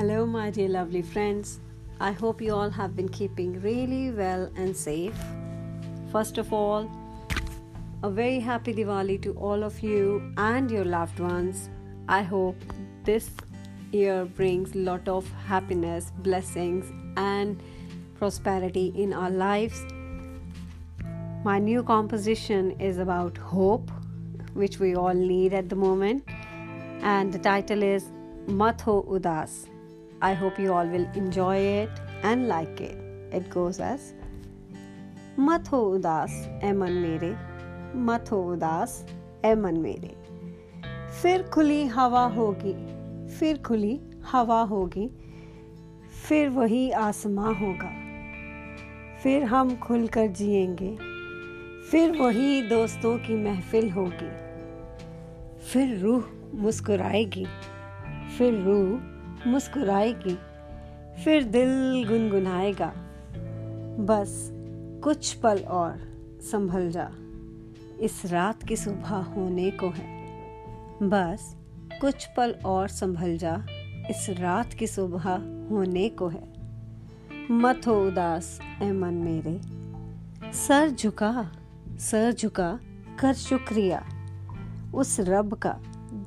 Hello, my dear lovely friends. I hope you all have been keeping really well and safe. First of all, a very happy Diwali to all of you and your loved ones. I hope this year brings a lot of happiness, blessings, and prosperity in our lives. My new composition is about hope, which we all need at the moment, and the title is Matho Udas. I hope you all will enjoy it and like it. It goes as, मत हो उदास, ए मन मेरे। मत हो उदास, ए मन मेरे। फिर खुली हवा होगी, फिर खुली हवा होगी, फिर वही आसमां होगा। फिर हम खुलकर जिएँगे, फिर वही दोस्तों की महफिल होगी। फिर रूह मुस्कुराएगी, फिर रूह मुस्कुराएगी, फिर दिल गुनगुनाएगा। बस कुछ पल और संभल जा। इस रात की सुबह होने को है। बस कुछ पल और संभल जा। इस रात की सुबह होने को है। मत हो उदास ए मन मेरे। सर झुका सर झुका, कर शुक्रिया। उस रब का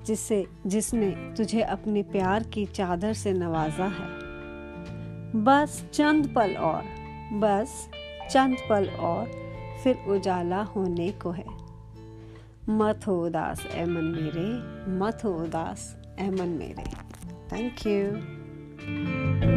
जिसे जिसने तुझे अपने प्यार की चादर से नवाजा है। बस चंद पल और, बस चंद पल और, फिर उजाला होने को है। मत हो उदास, ए मन मेरे, मत हो उदास, ए मेरे। Thank you